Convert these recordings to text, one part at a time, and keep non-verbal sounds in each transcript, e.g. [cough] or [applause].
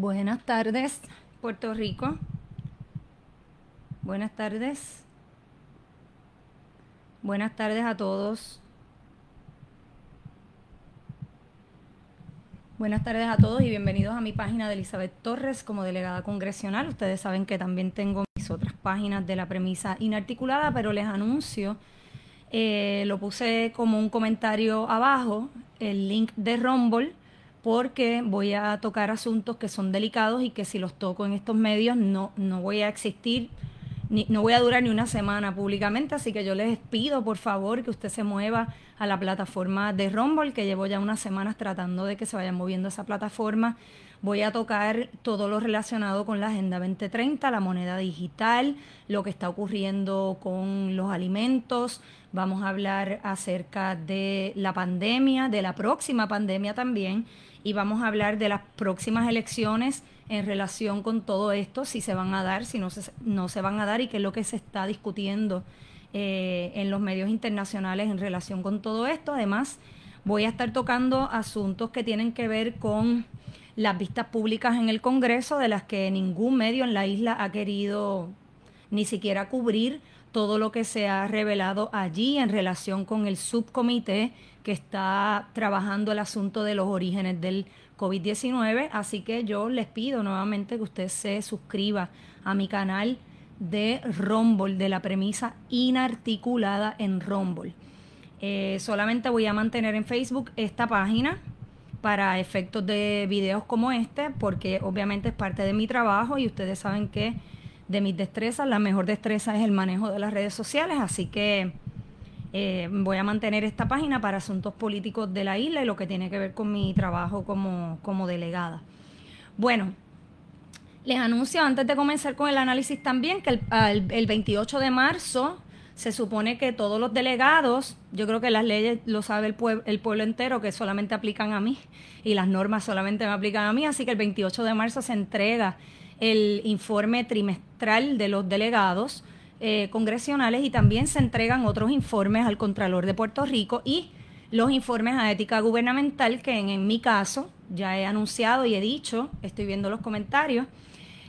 Buenas tardes, Puerto Rico. Buenas tardes. Buenas tardes a todos. Buenas tardes a todos y bienvenidos a mi página de Elizabeth Torres como delegada congresional. Ustedes saben que también tengo mis otras páginas de la premisa inarticulada, pero les anuncio, eh, lo puse como un comentario abajo, el link de Rumble, porque voy a tocar asuntos que son delicados y que si los toco en estos medios no, no voy a existir no voy a durar ni una semana públicamente, así que yo les pido por favor que usted se mueva a la plataforma de Rumble, que llevo ya unas semanas tratando de que se vayan moviendo esa plataforma. Voy a tocar todo lo relacionado con la Agenda 2030, la moneda digital, lo que está ocurriendo con los alimentos. Vamos a hablar acerca de la pandemia, de la próxima pandemia también, y vamos a hablar de las próximas elecciones en relación con todo esto, si se van a dar, si no se, no se van a dar y qué es lo que se está discutiendo eh, en los medios internacionales en relación con todo esto. Además, voy a estar tocando asuntos que tienen que ver con las vistas públicas en el Congreso, de las que ningún medio en la isla ha querido ni siquiera cubrir todo lo que se ha revelado allí en relación con el subcomité que está trabajando el asunto de los orígenes del COVID-19. Así que yo les pido nuevamente que usted se suscriba a mi canal de Rumble, de la premisa inarticulada en Rumble. Eh, solamente voy a mantener en Facebook esta página para efectos de videos como este, porque obviamente es parte de mi trabajo y ustedes saben que de mis destrezas, la mejor destreza es el manejo de las redes sociales, así que eh, voy a mantener esta página para asuntos políticos de la isla y lo que tiene que ver con mi trabajo como, como delegada. Bueno, les anuncio antes de comenzar con el análisis también que el, el, 28 de marzo se supone que todos los delegados, yo creo que las leyes lo sabe el, pueblo, el pueblo entero, que solamente aplican a mí y las normas solamente me aplican a mí, así que el 28 de marzo se entrega el informe trimestral de los delegados eh, congresionales y también se entregan otros informes al Contralor de Puerto Rico y los informes a ética gubernamental que en, mi caso ya he anunciado y he dicho, estoy viendo los comentarios,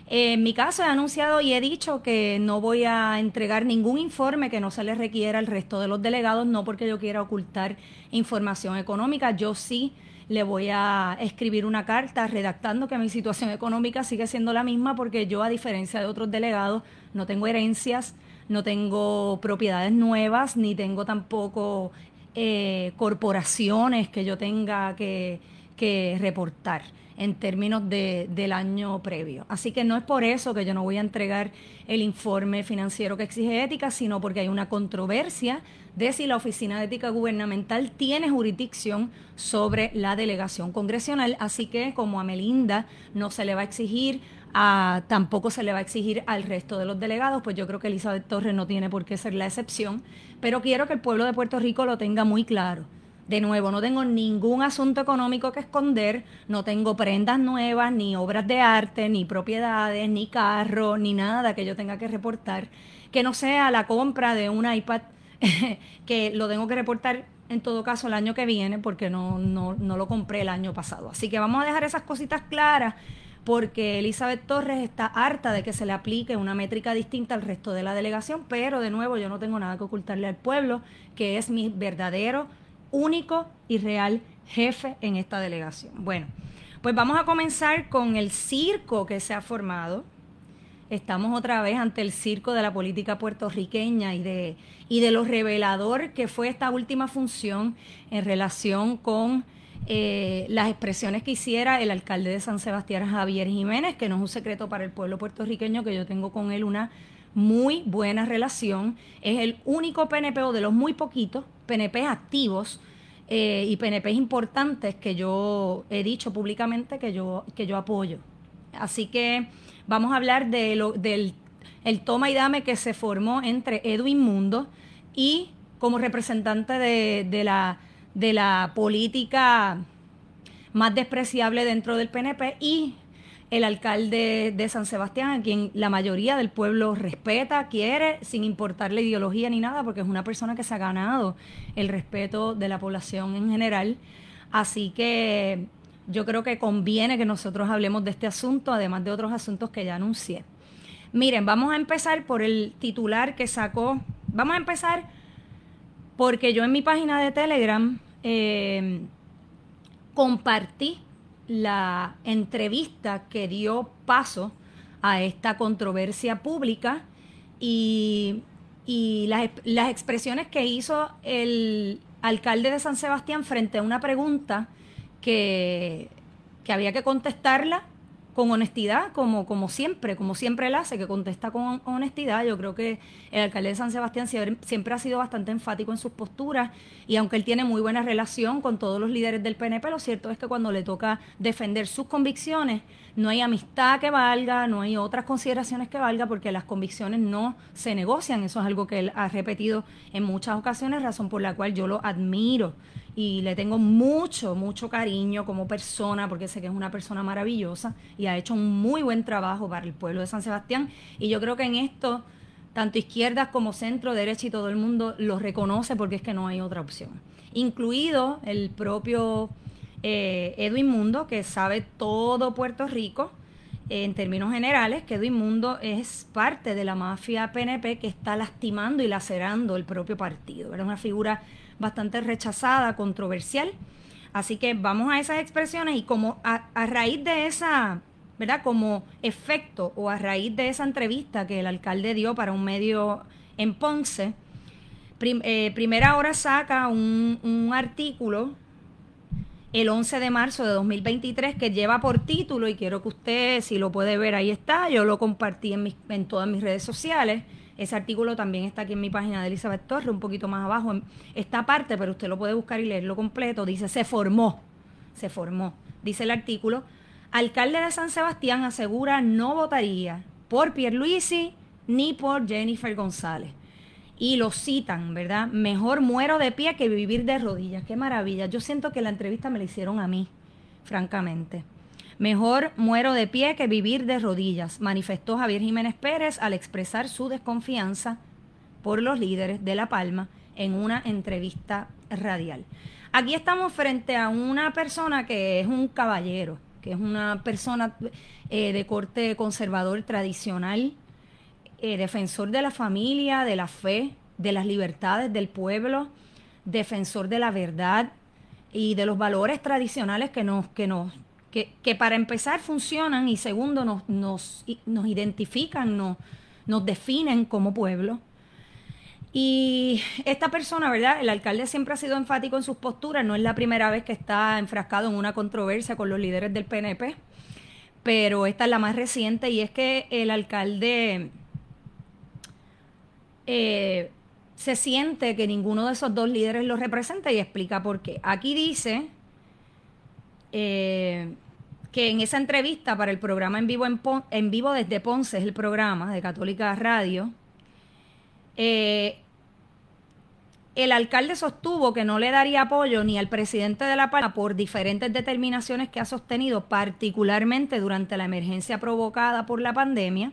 eh, en mi caso he anunciado y he dicho que no voy a entregar ningún informe que no se le requiera al resto de los delegados, no porque yo quiera ocultar información económica, yo sí le voy a escribir una carta redactando que mi situación económica sigue siendo la misma porque yo, a diferencia de otros delegados, no tengo herencias, no tengo propiedades nuevas, ni tengo tampoco eh, corporaciones que yo tenga que, que reportar en términos de, del año previo. Así que no es por eso que yo no voy a entregar el informe financiero que exige ética, sino porque hay una controversia de si la Oficina de Ética Gubernamental tiene jurisdicción sobre la delegación congresional. Así que como a Melinda no se le va a exigir, a, tampoco se le va a exigir al resto de los delegados, pues yo creo que Elizabeth Torres no tiene por qué ser la excepción, pero quiero que el pueblo de Puerto Rico lo tenga muy claro de nuevo, no tengo ningún asunto económico que esconder, no tengo prendas nuevas, ni obras de arte, ni propiedades, ni carro, ni nada que yo tenga que reportar, que no sea la compra de un iPad, [laughs] que lo tengo que reportar en todo caso el año que viene, porque no, no, no lo compré el año pasado. Así que vamos a dejar esas cositas claras porque Elizabeth Torres está harta de que se le aplique una métrica distinta al resto de la delegación, pero de nuevo yo no tengo nada que ocultarle al pueblo, que es mi verdadero único y real jefe en esta delegación. Bueno, pues vamos a comenzar con el circo que se ha formado. Estamos otra vez ante el circo de la política puertorriqueña y de, y de lo revelador que fue esta última función en relación con eh, las expresiones que hiciera el alcalde de San Sebastián, Javier Jiménez, que no es un secreto para el pueblo puertorriqueño, que yo tengo con él una muy buena relación. Es el único PNP o de los muy poquitos PNP activos eh, y PNP importantes que yo he dicho públicamente que yo, que yo apoyo. Así que vamos a hablar de lo, del el toma y dame que se formó entre Edwin Mundo y como representante de, de, la, de la política más despreciable dentro del PNP y el alcalde de San Sebastián, a quien la mayoría del pueblo respeta, quiere, sin importarle ideología ni nada, porque es una persona que se ha ganado el respeto de la población en general. Así que yo creo que conviene que nosotros hablemos de este asunto, además de otros asuntos que ya anuncié. Miren, vamos a empezar por el titular que sacó. Vamos a empezar porque yo en mi página de Telegram eh, compartí la entrevista que dio paso a esta controversia pública y, las, las expresiones que hizo el alcalde de San Sebastián frente a una pregunta que, que había que contestarla con honestidad, como, como siempre, como siempre él hace, que contesta con honestidad. Yo creo que el alcalde de San Sebastián siempre, ha sido bastante enfático en sus posturas y aunque él tiene muy buena relación con todos los líderes del PNP, lo cierto es que cuando le toca defender sus convicciones, no hay amistad que valga, no hay otras consideraciones que valga, porque las convicciones no se negocian. Eso es algo que él ha repetido en muchas ocasiones, razón por la cual yo lo admiro y le tengo mucho, mucho cariño como persona, porque sé que es una persona maravillosa y ha hecho un muy buen trabajo para el pueblo de San Sebastián. Y yo creo que en esto, tanto izquierdas como centro, derecha y todo el mundo lo reconoce porque es que no hay otra opción. Incluido el propio eh, Edwin Mundo, que sabe todo Puerto Rico en términos generales, que Edwin Mundo es parte de la mafia PNP que está lastimando y lacerando el propio partido. Era una figura bastante rechazada, controversial. Así que vamos a esas expresiones y como a, raíz de esa, ¿verdad? Como efecto o a raíz de esa entrevista que el alcalde dio para un medio en Ponce, eh, Primera Hora saca un, un, artículo el 11 de marzo de 2023 que lleva por título, y quiero que usted, si lo puede ver, ahí está, yo lo compartí en, mis, en todas mis redes sociales, ese artículo también está aquí en mi página de Elizabeth Torre, un poquito más abajo. Esta parte, pero usted lo puede buscar y leerlo completo. Dice, se formó, se formó. Dice el artículo, alcalde de San Sebastián asegura no votaría por Pierluisi ni por Jennifer González. Y lo citan, ¿verdad? Mejor muero de pie que vivir de rodillas. Qué maravilla. Yo siento que la entrevista me la hicieron a mí, francamente. Mejor muero de pie que vivir de rodillas, manifestó Javier Jiménez Pérez al expresar su desconfianza por los líderes de La Palma en una entrevista radial. Aquí estamos frente a una persona que es un caballero, que es una persona eh, de corte conservador tradicional, eh, defensor de la familia, de la fe, de las libertades del pueblo, defensor de la verdad y de los valores tradicionales que nos, que nos que, para empezar funcionan y segundo nos, nos, nos identifican, nos, nos definen como pueblo. Y esta persona, ¿verdad? El alcalde siempre ha sido enfático en sus posturas, no es la primera vez que está enfrascado en una controversia con los líderes del PNP, pero esta es la más reciente y es que el alcalde eh, se siente que ninguno de esos dos líderes lo representa y explica por qué. Aquí dice eh, que en esa entrevista para el programa en vivo, en, vivo desde Ponce, es el programa de Católica Radio, eh, el alcalde sostuvo que no le daría apoyo ni al presidente de La Palma por diferentes determinaciones que ha sostenido, particularmente durante la emergencia provocada por la pandemia,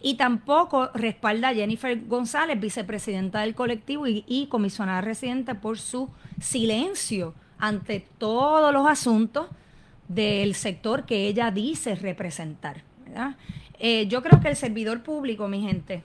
y tampoco respalda a Jennifer González, vicepresidenta del colectivo y, y comisionada residente, por su silencio ante todos los asuntos del sector que ella dice representar. Eh, yo creo que el servidor público, mi gente,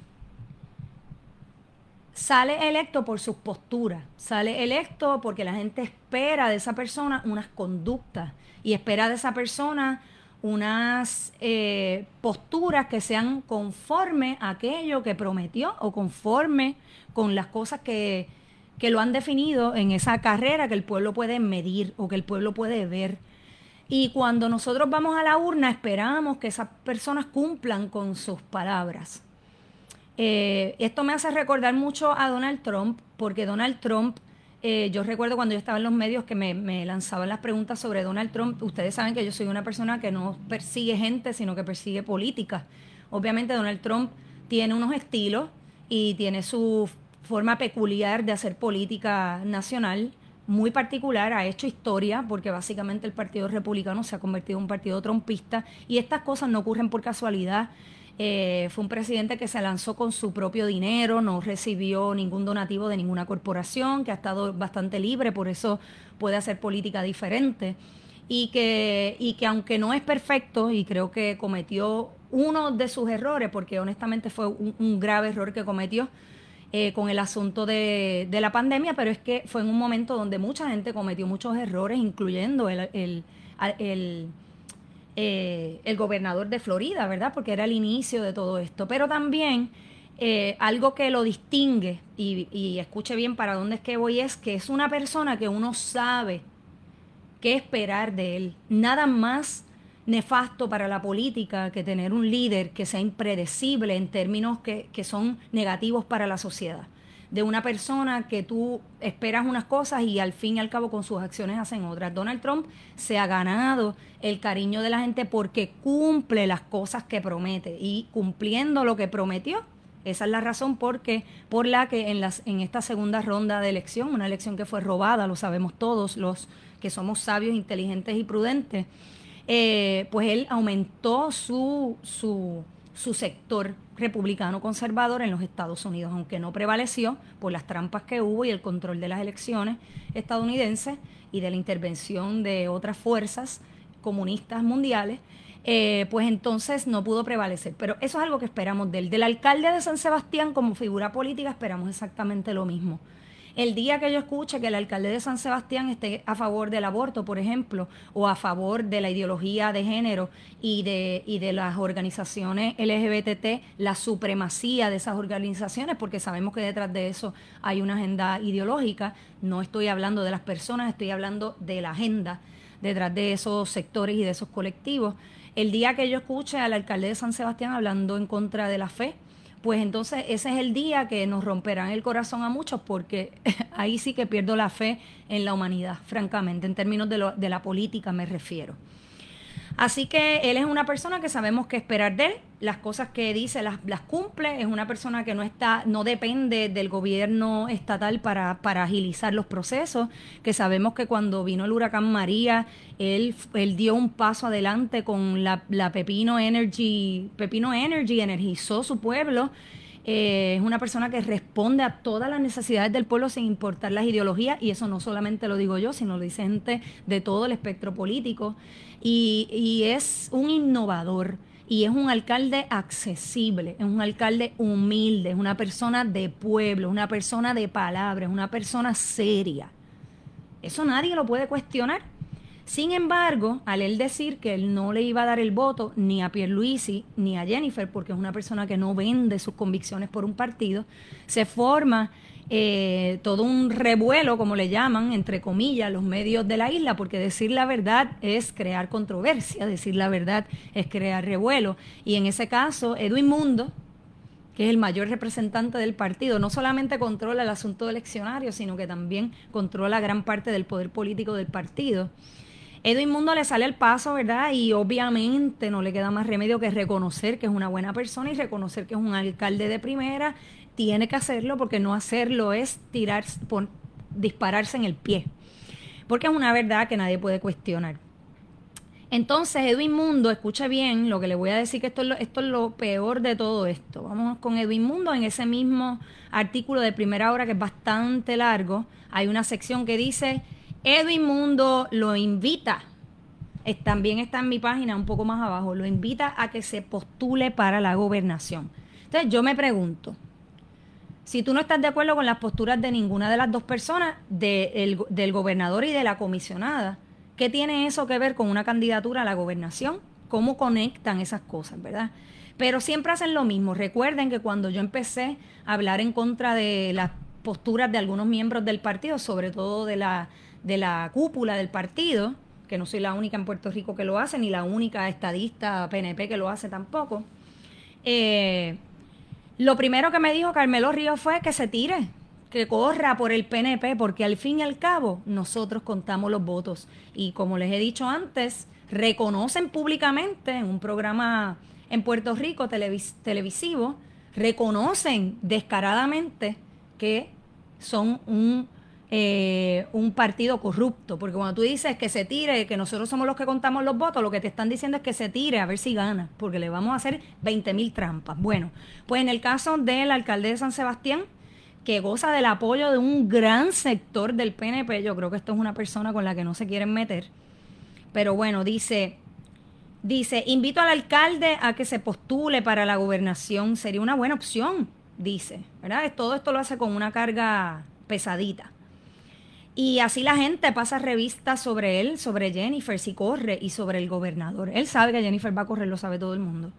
sale electo por sus posturas, sale electo porque la gente espera de esa persona unas conductas y espera de esa persona unas eh, posturas que sean conforme a aquello que prometió o conforme con las cosas que, que lo han definido en esa carrera que el pueblo puede medir o que el pueblo puede ver. Y cuando nosotros vamos a la urna, esperamos que esas personas cumplan con sus palabras. Eh, esto me hace recordar mucho a Donald Trump, porque Donald Trump, eh, yo recuerdo cuando yo estaba en los medios que me, me, lanzaban las preguntas sobre Donald Trump, ustedes saben que yo soy una persona que no persigue gente, sino que persigue política. Obviamente Donald Trump tiene unos estilos y tiene su forma peculiar de hacer política nacional muy particular, ha hecho historia, porque básicamente el Partido Republicano se ha convertido en un partido trompista y estas cosas no ocurren por casualidad. Eh, fue un presidente que se lanzó con su propio dinero, no recibió ningún donativo de ninguna corporación, que ha estado bastante libre, por eso puede hacer política diferente. y que, y que aunque no es perfecto y creo que cometió uno de sus errores, porque honestamente fue un, grave error que cometió eh, con el asunto de, la pandemia, pero es que fue en un momento donde mucha gente cometió muchos errores, incluyendo el, el, el, eh, el gobernador de Florida, ¿verdad? Porque era el inicio de todo esto. Pero también eh, algo que lo distingue, y, y escuche bien para dónde es que voy, es que es una persona que uno sabe qué esperar de él. Nada más nefasto para la política que tener un líder que sea impredecible en términos que, son negativos para la sociedad. De una persona que tú esperas unas cosas y al fin y al cabo con sus acciones hacen otras. Donald Trump se ha ganado el cariño de la gente porque cumple las cosas que promete y cumpliendo lo que prometió, esa es la razón porque, por la que en, las, en esta segunda ronda de elección, una elección que fue robada, lo sabemos todos los que somos sabios, inteligentes y prudentes, eh, pues él aumentó su, su, su sector republicano conservador en los Estados Unidos, aunque no prevaleció por las trampas que hubo y el control de las elecciones estadounidenses y de la intervención de otras fuerzas comunistas mundiales, eh, pues entonces no pudo prevalecer. Pero eso es algo que esperamos de él. Del alcalde de San Sebastián como figura política esperamos exactamente lo mismo. El día que yo escuche que el alcalde de San Sebastián esté a favor del aborto, por ejemplo, o a favor de la ideología de género y de, y de las organizaciones LGBT, la supremacía de esas organizaciones, porque sabemos que detrás de eso hay una agenda ideológica, no estoy hablando de las personas, estoy hablando de la agenda detrás de esos sectores y de esos colectivos. El día que yo escuche al alcalde de San Sebastián hablando en contra de la fe, pues entonces ese es el día que nos romperán el corazón a muchos porque [laughs] ahí sí que pierdo la fe en la humanidad, francamente, en términos de, lo, de la política me refiero. Así que él es una persona que sabemos qué esperar de él, las cosas que dice las, las, cumple, es una persona que no está, no depende del gobierno estatal para, para agilizar los procesos, que sabemos que cuando vino el huracán María, él, él dio un paso adelante con la, la Pepino Energy, Pepino Energy energizó su pueblo. Eh, es una persona que responde a todas las necesidades del pueblo sin importar las ideologías, y eso no solamente lo digo yo, sino lo dice gente de todo el espectro político, y, es un innovador. Y es un alcalde accesible, es un alcalde humilde, es una persona de pueblo, una persona de palabra, es una persona seria. Eso nadie lo puede cuestionar. Sin embargo, al él decir que él no le iba a dar el voto ni a Pierluisi ni a Jennifer, porque es una persona que no vende sus convicciones por un partido, se forma eh, todo un revuelo, como le llaman, entre comillas, los medios de la isla, porque decir la verdad es crear controversia, decir la verdad es crear revuelo. Y en ese caso, Edwin Mundo, que es el mayor representante del partido, no solamente controla el asunto eleccionario, sino que también controla gran parte del poder político del partido. Edwin Mundo le sale el paso, ¿verdad? Y obviamente no le queda más remedio que reconocer que es una buena persona y reconocer que es un alcalde de primera. Tiene que hacerlo porque no hacerlo es tirar, dispararse en el pie. Porque es una verdad que nadie puede cuestionar. Entonces, Edwin Mundo, escuche bien lo que le voy a decir, que esto es lo, esto es lo peor de todo esto. Vamos con Edwin Mundo en ese mismo artículo de primera hora que es bastante largo. Hay una sección que dice Edwin Mundo lo invita, también está en mi página un poco más abajo, lo invita a que se postule para la gobernación. Entonces yo me pregunto, si tú no estás de acuerdo con las posturas de ninguna de las dos personas, del gobernador y de la comisionada, ¿qué tiene eso que ver con una candidatura a la gobernación? ¿Cómo conectan esas cosas, verdad? Pero siempre hacen lo mismo. Recuerden que cuando yo empecé a hablar en contra de las posturas de algunos miembros del partido, sobre todo de la de la cúpula del partido, que no soy la única en Puerto Rico que lo hace, ni la única estadista PNP que lo hace tampoco. Eh, lo primero que me dijo Carmelo Ríos fue que se tire, que corra por el PNP, porque al fin y al cabo nosotros contamos los votos. Y como les he dicho antes, reconocen públicamente en un programa en Puerto Rico televisivo, reconocen descaradamente que son un eh, un partido corrupto, porque cuando tú dices que se tire, que nosotros somos los que contamos los votos, lo que te están diciendo es que se tire a ver si gana, porque le vamos a hacer 20 mil trampas. Bueno, pues en el caso del alcalde de San Sebastián, que goza del apoyo de un gran sector del PNP, yo creo que esto es una persona con la que no se quieren meter, Pero bueno, dice, dice, invito al alcalde a que se postule para la gobernación, sería una buena opción, dice, ¿verdad? Todo esto lo hace con una carga pesadita. Y así la gente pasa revistas sobre él, sobre Jennifer, si corre, y sobre el gobernador. Él sabe que Jennifer va a correr, lo sabe todo el mundo.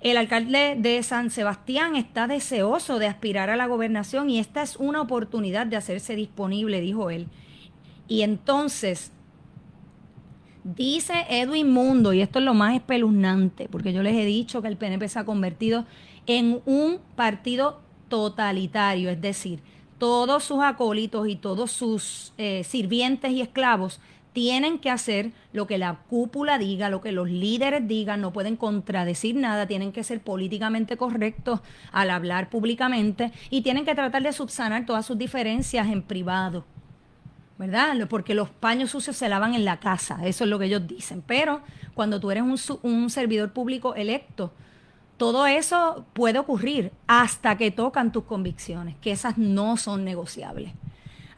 El alcalde de San Sebastián está deseoso de aspirar a la gobernación y esta es una oportunidad de hacerse disponible, dijo él. Y entonces, dice Edwin Mundo, y esto es lo más espeluznante, porque yo les he dicho que el PNP se ha convertido en un partido totalitario, es decir, todos sus acólitos y todos sus eh, sirvientes y esclavos tienen que hacer lo que la cúpula diga, lo que los líderes digan, no pueden contradecir nada, tienen que ser políticamente correctos al hablar públicamente y tienen que tratar de subsanar todas sus diferencias en privado. ¿Verdad? Porque los paños sucios se lavan en la casa, eso es lo que ellos dicen. Pero cuando tú eres un, un servidor público electo, todo eso puede ocurrir hasta que tocan tus convicciones, que esas no son negociables.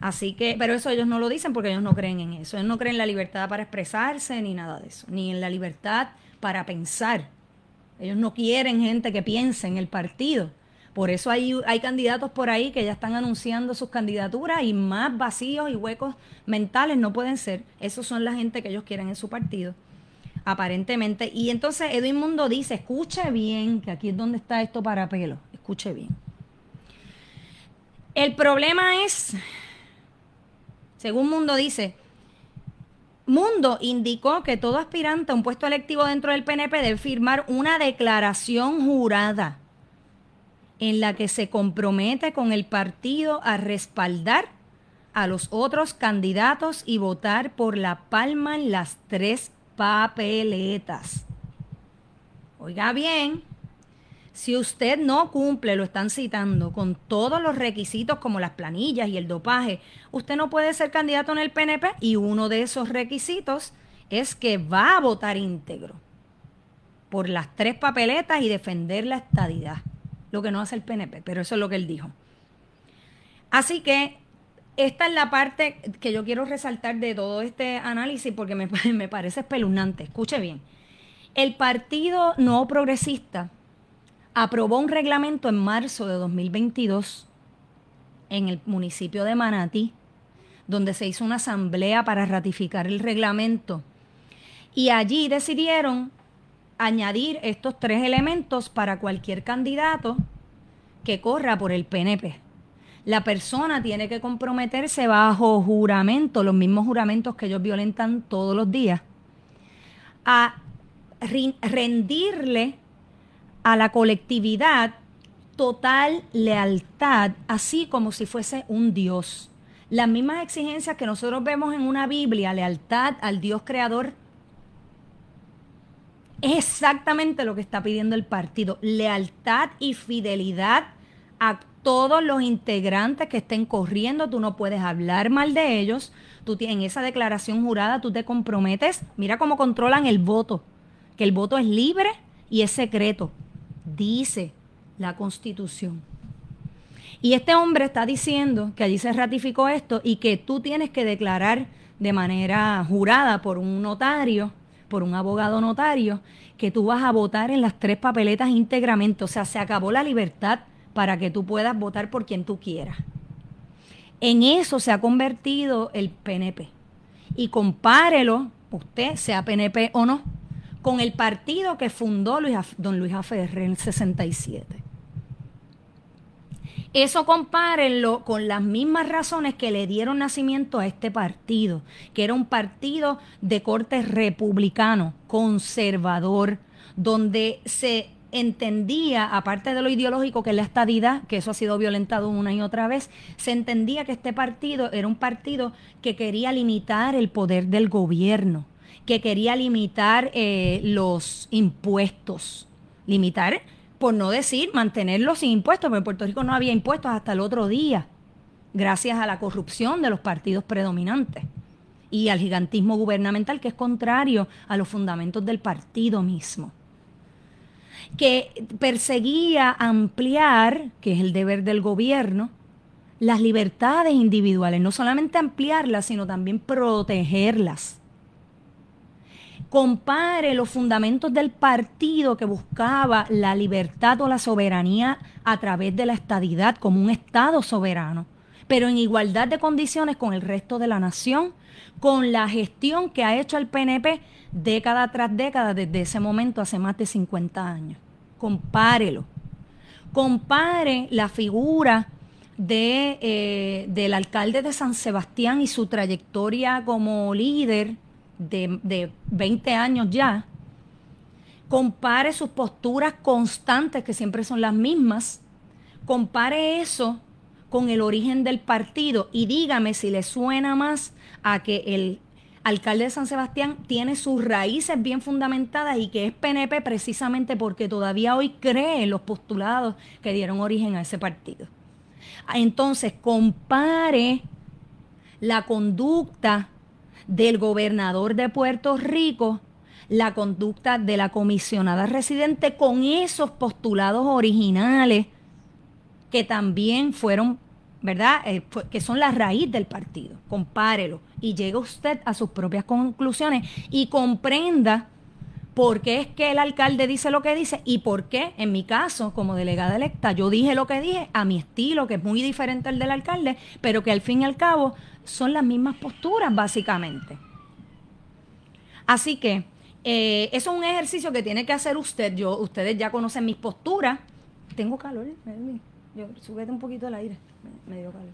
Así que, pero eso ellos no lo dicen porque ellos no creen en eso. Ellos no creen en la libertad para expresarse ni nada de eso, ni en la libertad para pensar. Ellos no quieren gente que piense en el partido. Por eso hay, hay candidatos por ahí que ya están anunciando sus candidaturas y más vacíos y huecos mentales no pueden ser. Esos son la gente que ellos quieren en su partido, aparentemente. Y entonces Edwin Mundo dice, escuche bien, que aquí es donde está esto para pelo, escuche bien. El problema es según Mundo dice, Mundo indicó que todo aspirante a un puesto electivo dentro del PNP debe firmar una declaración jurada en la que se compromete con el partido a respaldar a los otros candidatos y votar por la palma en las tres papeletas. Oiga bien, si usted no cumple, lo están citando, con todos los requisitos como las planillas y el dopaje, usted no puede ser candidato en el PNP y uno de esos requisitos es que va a votar íntegro por las tres papeletas y defender la estadidad, lo que no hace el PNP, pero eso es lo que él dijo. Así que esta es la parte que yo quiero resaltar de todo este análisis porque me, [laughs] me parece espeluznante. Escuche bien. El Partido No Progresista aprobó un reglamento en marzo de 2022 en el municipio de Manatí, donde se hizo una asamblea para ratificar el reglamento. Y allí decidieron añadir estos tres elementos para cualquier candidato que corra por el PNP. La persona tiene que comprometerse bajo juramento, los mismos juramentos que ellos violentan todos los días, a rendirle a la colectividad total lealtad, así como si fuese un Dios. Las mismas exigencias que nosotros vemos en una Biblia, lealtad al Dios creador, es exactamente lo que está pidiendo el partido, lealtad y fidelidad a todos los integrantes que estén corriendo, tú no puedes hablar mal de ellos, tú en esa declaración jurada tú te comprometes, mira cómo controlan el voto, que el voto es libre y es secreto, dice la constitución. Y este hombre está diciendo que allí se ratificó esto y que tú tienes que declarar de manera jurada por un notario, por un abogado notario, que tú vas a votar en las tres papeletas íntegramente. O sea, se acabó la libertad para que tú puedas votar por quien tú quieras. En eso se ha convertido el PNP. Y compárelo, usted sea PNP o no, con el partido que fundó don Luis Aferre en el 67. Eso compárenlo con las mismas razones que le dieron nacimiento a este partido, que era un partido de corte republicano, conservador, donde se entendía, aparte de lo ideológico que es la estadidad, que eso ha sido violentado una y otra vez, se entendía que este partido era un partido que quería limitar el poder del gobierno que quería limitar eh, los impuestos. Limitar, por no decir, mantenerlos sin impuestos, porque en Puerto Rico no había impuestos hasta el otro día, gracias a la corrupción de los partidos predominantes y al gigantismo gubernamental que es contrario a los fundamentos del partido mismo que perseguía ampliar, que es el deber del gobierno, las libertades individuales, no solamente ampliarlas, sino también protegerlas. Compare los fundamentos del partido que buscaba la libertad o la soberanía a través de la estadidad como un Estado soberano, pero en igualdad de condiciones con el resto de la nación, con la gestión que ha hecho el PNP década tras década desde ese momento hace más de 50 años. Compárelo. Compare la figura de, eh, del alcalde de San Sebastián y su trayectoria como líder de, de 20 años ya, compare sus posturas constantes, que siempre son las mismas, compare eso con el origen del partido y dígame si le suena más a que el alcalde de San Sebastián tiene sus raíces bien fundamentadas y que es PNP precisamente porque todavía hoy cree en los postulados que dieron origen a ese partido. Entonces, compare la conducta del gobernador de Puerto Rico, la conducta de la comisionada residente con esos postulados originales que también fueron, ¿verdad? Eh, que son la raíz del partido. Compárelo y llegue usted a sus propias conclusiones y comprenda por qué es que el alcalde dice lo que dice y por qué, en mi caso, como delegada electa, yo dije lo que dije a mi estilo, que es muy diferente al del alcalde, pero que al fin y al cabo son las mismas posturas, básicamente. Así que eh, eso es un ejercicio que tiene que hacer usted. Yo, ustedes ya conocen mis posturas. Tengo calor, yo, súbete un poquito el aire, me, dio calor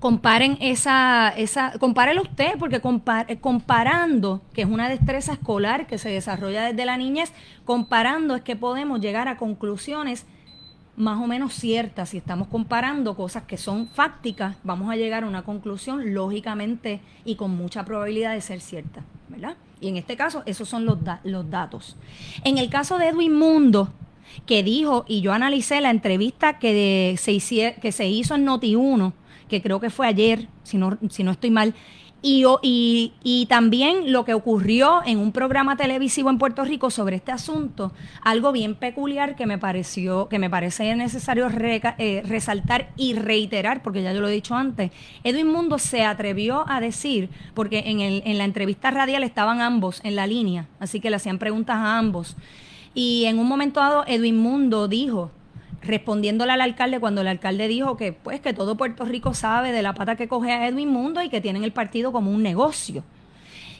comparen esa, esa, compárelo usted, porque eh, comparando, que es una destreza escolar que se desarrolla desde la niñez, comparando es que podemos llegar a conclusiones más o menos ciertas. Si estamos comparando cosas que son fácticas, vamos a llegar a una conclusión lógicamente y con mucha probabilidad de ser cierta, ¿verdad? Y en este caso, esos son los, los datos. En el caso de Edwin Mundo, que dijo, y yo analicé la entrevista que, se, que se hizo en Noti1, que creo que fue ayer, si no, si no estoy mal, y, y, y, también lo que ocurrió en un programa televisivo en Puerto Rico sobre este asunto, algo bien peculiar que me pareció, que me parece necesario eh, resaltar y reiterar, porque ya yo lo he dicho antes. Edwin Mundo se atrevió a decir, porque en, el, en la entrevista radial estaban ambos en la línea, así que le hacían preguntas a ambos. Y en un momento dado, Edwin Mundo dijo, respondiéndole al alcalde cuando el alcalde dijo que pues que todo Puerto Rico sabe de la pata que coge a Edwin Mundo y que tienen el partido como un negocio.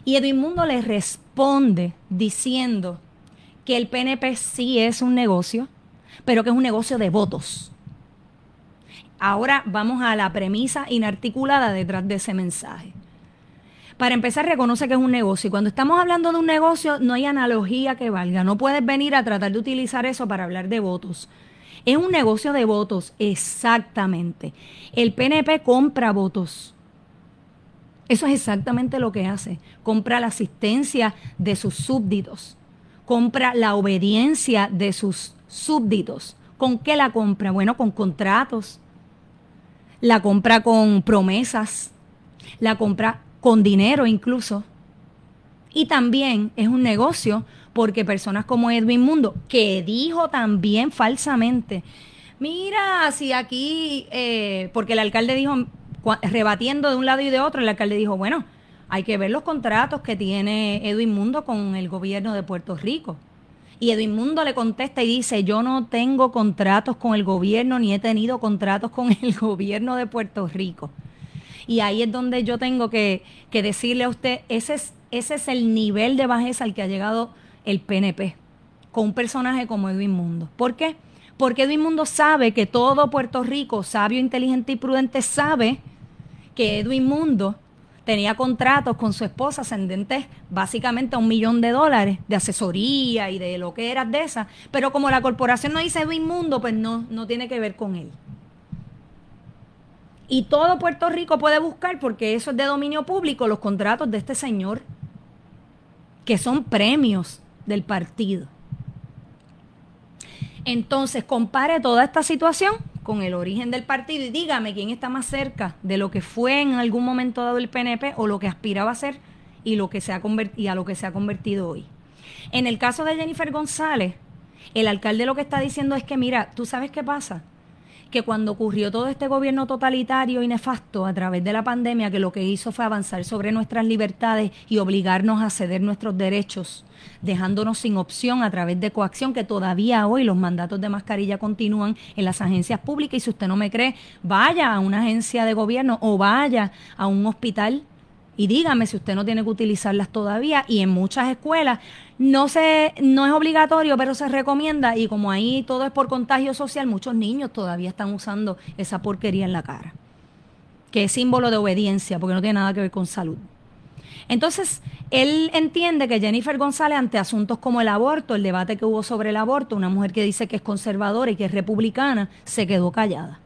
Y Edwin Mundo le responde diciendo que el PNP sí es un negocio, pero que es un negocio de votos. Ahora vamos a la premisa inarticulada detrás de ese mensaje. Para empezar, reconoce que es un negocio. Y cuando estamos hablando de un negocio, no hay analogía que valga. No puedes venir a tratar de utilizar eso para hablar de votos. Es un negocio de votos, exactamente. El PNP compra votos. Eso es exactamente lo que hace. Compra la asistencia de sus súbditos. Compra la obediencia de sus súbditos. ¿Con qué la compra? Bueno, con contratos. La compra con promesas. La compra con dinero incluso. Y también es un negocio porque personas como Edwin Mundo, que dijo también falsamente, mira, si aquí, eh, porque el alcalde dijo, rebatiendo de un lado y de otro, el alcalde dijo, bueno, hay que ver los contratos que tiene Edwin Mundo con el gobierno de Puerto Rico. Y Edwin Mundo le contesta y dice, yo no tengo contratos con el gobierno ni he tenido contratos con el [laughs] gobierno de Puerto Rico. Y ahí es donde yo tengo que, que decirle a usted, ese es, ese es el nivel de bajeza al que ha llegado el PNP con un personaje como Edwin Mundo. ¿Por qué? Porque Edwin Mundo sabe que todo Puerto Rico, sabio, inteligente y prudente, sabe que Edwin Mundo tenía contratos con su esposa ascendentes básicamente a un millón de dólares de asesoría y de lo que era de esa. Pero como la corporación no dice Edwin Mundo, pues no, no tiene que ver con él. Y todo Puerto Rico puede buscar, porque eso es de dominio público, los contratos de este señor, que son premios del partido. Entonces, compare toda esta situación con el origen del partido y dígame quién está más cerca de lo que fue en algún momento dado el PNP o lo que aspiraba a ser y, lo que se ha a lo que se ha convertido hoy. En el caso de Jennifer González, el alcalde lo que está diciendo es que, mira, ¿tú sabes qué pasa? Que cuando ocurrió todo este gobierno totalitario y nefasto a través de la pandemia, que lo que hizo fue avanzar sobre nuestras libertades y obligarnos a ceder nuestros derechos, dejándonos sin opción a través de coacción, que todavía hoy los mandatos de mascarilla continúan en las agencias públicas. Y si usted no me cree, vaya a una agencia de gobierno o vaya a un hospital y dígame si usted no tiene que utilizarlas todavía y en muchas escuelas no se no es obligatorio, pero se recomienda y como ahí todo es por contagio social, muchos niños todavía están usando esa porquería en la cara, que es símbolo de obediencia, porque no tiene nada que ver con salud. Entonces, él entiende que Jennifer González, ante asuntos como el aborto, el debate que hubo sobre el aborto, una mujer que dice que es conservadora y que es republicana, se quedó callada.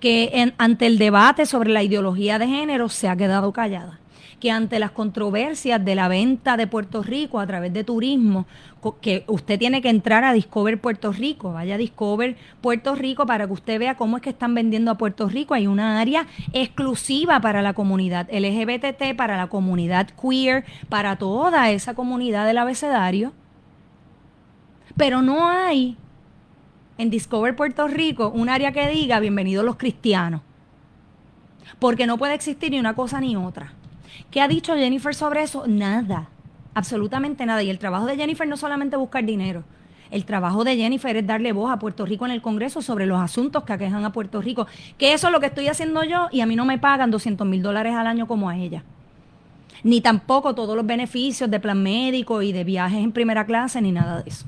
Que ante el debate sobre la ideología de género, se ha quedado callada que ante las controversias de la venta de Puerto Rico a través de turismo, que usted tiene que entrar a Discover Puerto Rico, vaya a Discover Puerto Rico para que usted vea cómo es que están vendiendo a Puerto Rico. Hay una área exclusiva para la comunidad LGBT, para la comunidad queer, para toda esa comunidad del abecedario. Pero no hay en Discover Puerto Rico un área que diga bienvenidos los cristianos. Porque no puede existir ni una cosa ni otra. ¿Qué ha dicho Jennifer sobre eso? Nada, absolutamente nada. Y el trabajo de Jennifer no solamente buscar dinero. El trabajo de Jennifer es darle voz a Puerto Rico en el Congreso sobre los asuntos que aquejan a Puerto Rico. Que eso es lo que estoy haciendo yo y a mí no me pagan 200 mil dólares al año como a ella. Ni tampoco todos los beneficios de plan médico y de viajes en primera clase, ni nada de eso.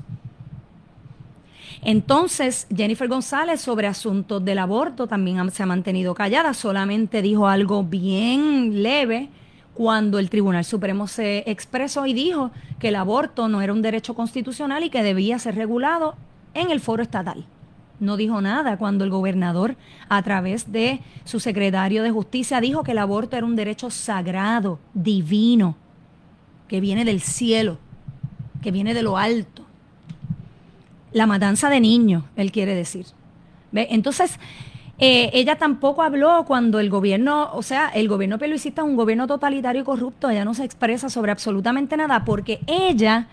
Entonces, Jennifer González sobre asuntos del aborto también se ha mantenido callada, solamente dijo algo bien leve cuando el Tribunal Supremo se expresó y dijo que el aborto no era un derecho constitucional y que debía ser regulado en el foro estatal. No dijo nada cuando el gobernador, a través de su secretario de justicia, dijo que el aborto era un derecho sagrado, divino, que viene del cielo, que viene de lo alto. La matanza de niños, él quiere decir. ¿Ve? Entonces, eh, ella tampoco habló cuando el gobierno, o sea, el gobierno peluicista es un gobierno totalitario y corrupto, ella no se expresa sobre absolutamente nada porque ella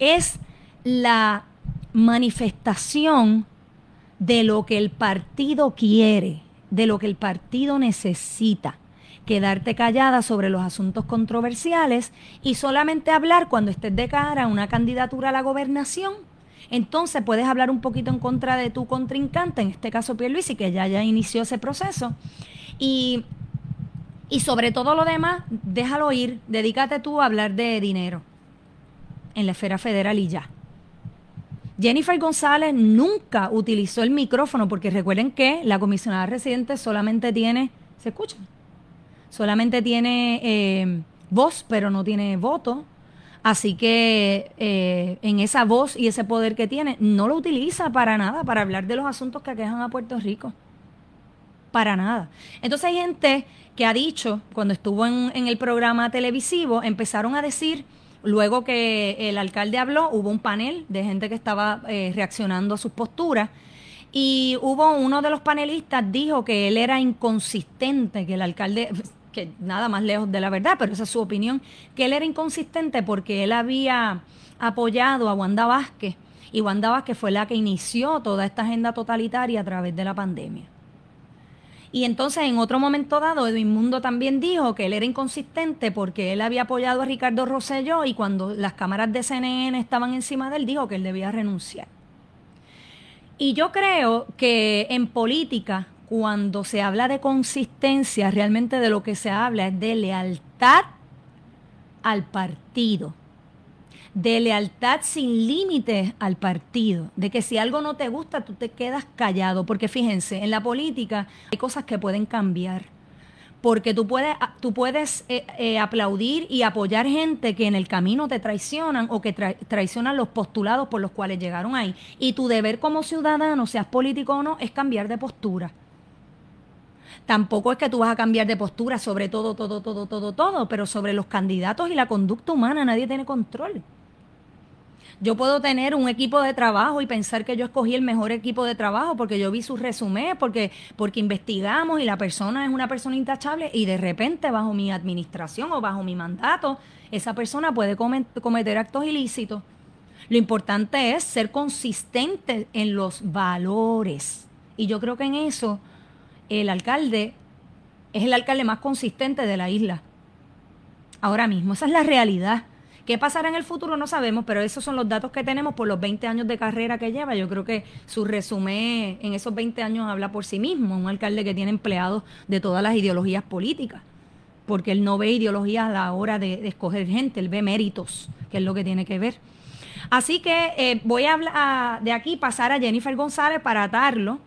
es la manifestación de lo que el partido quiere, de lo que el partido necesita. Quedarte callada sobre los asuntos controversiales y solamente hablar cuando estés de cara a una candidatura a la gobernación entonces puedes hablar un poquito en contra de tu contrincante, en este caso Pierluisi, que ya, ya inició ese proceso. Y, y sobre todo lo demás, déjalo ir, dedícate tú a hablar de dinero en la esfera federal y ya. Jennifer González nunca utilizó el micrófono porque recuerden que la comisionada residente solamente tiene, ¿se escucha? Solamente tiene eh, voz, pero no tiene voto. Así que eh, en esa voz y ese poder que tiene, no lo utiliza para nada, para hablar de los asuntos que aquejan a Puerto Rico. Para nada. Entonces hay gente que ha dicho, cuando estuvo en, el programa televisivo, empezaron a decir, luego que el alcalde habló, hubo un panel de gente que estaba eh, reaccionando a sus posturas. Y hubo uno de los panelistas dijo que él era inconsistente, que el alcalde, que nada más lejos de la verdad, pero esa es su opinión, que él era inconsistente porque él había apoyado a Wanda Vázquez y Wanda Vázquez fue la que inició toda esta agenda totalitaria a través de la pandemia. Y entonces en otro momento dado, Edwin Mundo también dijo que él era inconsistente porque él había apoyado a Ricardo Rosselló y cuando las cámaras de CNN estaban encima de él, dijo que él debía renunciar. Y yo creo que en política cuando se habla de consistencia, realmente de lo que se habla es de lealtad al partido, de lealtad sin límites al partido, de que si algo no te gusta, tú te quedas callado, porque fíjense, en la política hay cosas que pueden cambiar. Porque tú puedes, tú puedes eh, eh, aplaudir y apoyar gente que en el camino te traicionan o que traicionan los postulados por los cuales llegaron ahí. Y tu deber como ciudadano, seas político o no, es cambiar de postura Tampoco es que tú vas a cambiar de postura sobre todo, todo, todo, todo, todo, pero sobre los candidatos y la conducta humana nadie tiene control. Yo puedo tener un equipo de trabajo y pensar que yo escogí el mejor equipo de trabajo porque yo vi su resumen, porque, porque investigamos y la persona es una persona intachable y de repente bajo mi administración o bajo mi mandato, esa persona puede cometer actos ilícitos. Lo importante es ser consistente en los valores Y yo creo que en eso el alcalde es el alcalde más consistente de la isla. Ahora mismo, esa es la realidad. ¿Qué pasará en el futuro? No sabemos, pero esos son los datos que tenemos por los 20 años de carrera que lleva. Yo creo que su resumen en esos 20 años habla por sí mismo. Un alcalde que tiene empleados de todas las ideologías políticas, porque él no ve ideologías a la hora de, escoger gente, él ve méritos, que es lo que tiene que ver. Así que eh, voy a hablar de aquí pasar a Jennifer González para atarlo,